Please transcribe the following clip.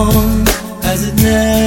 long as it never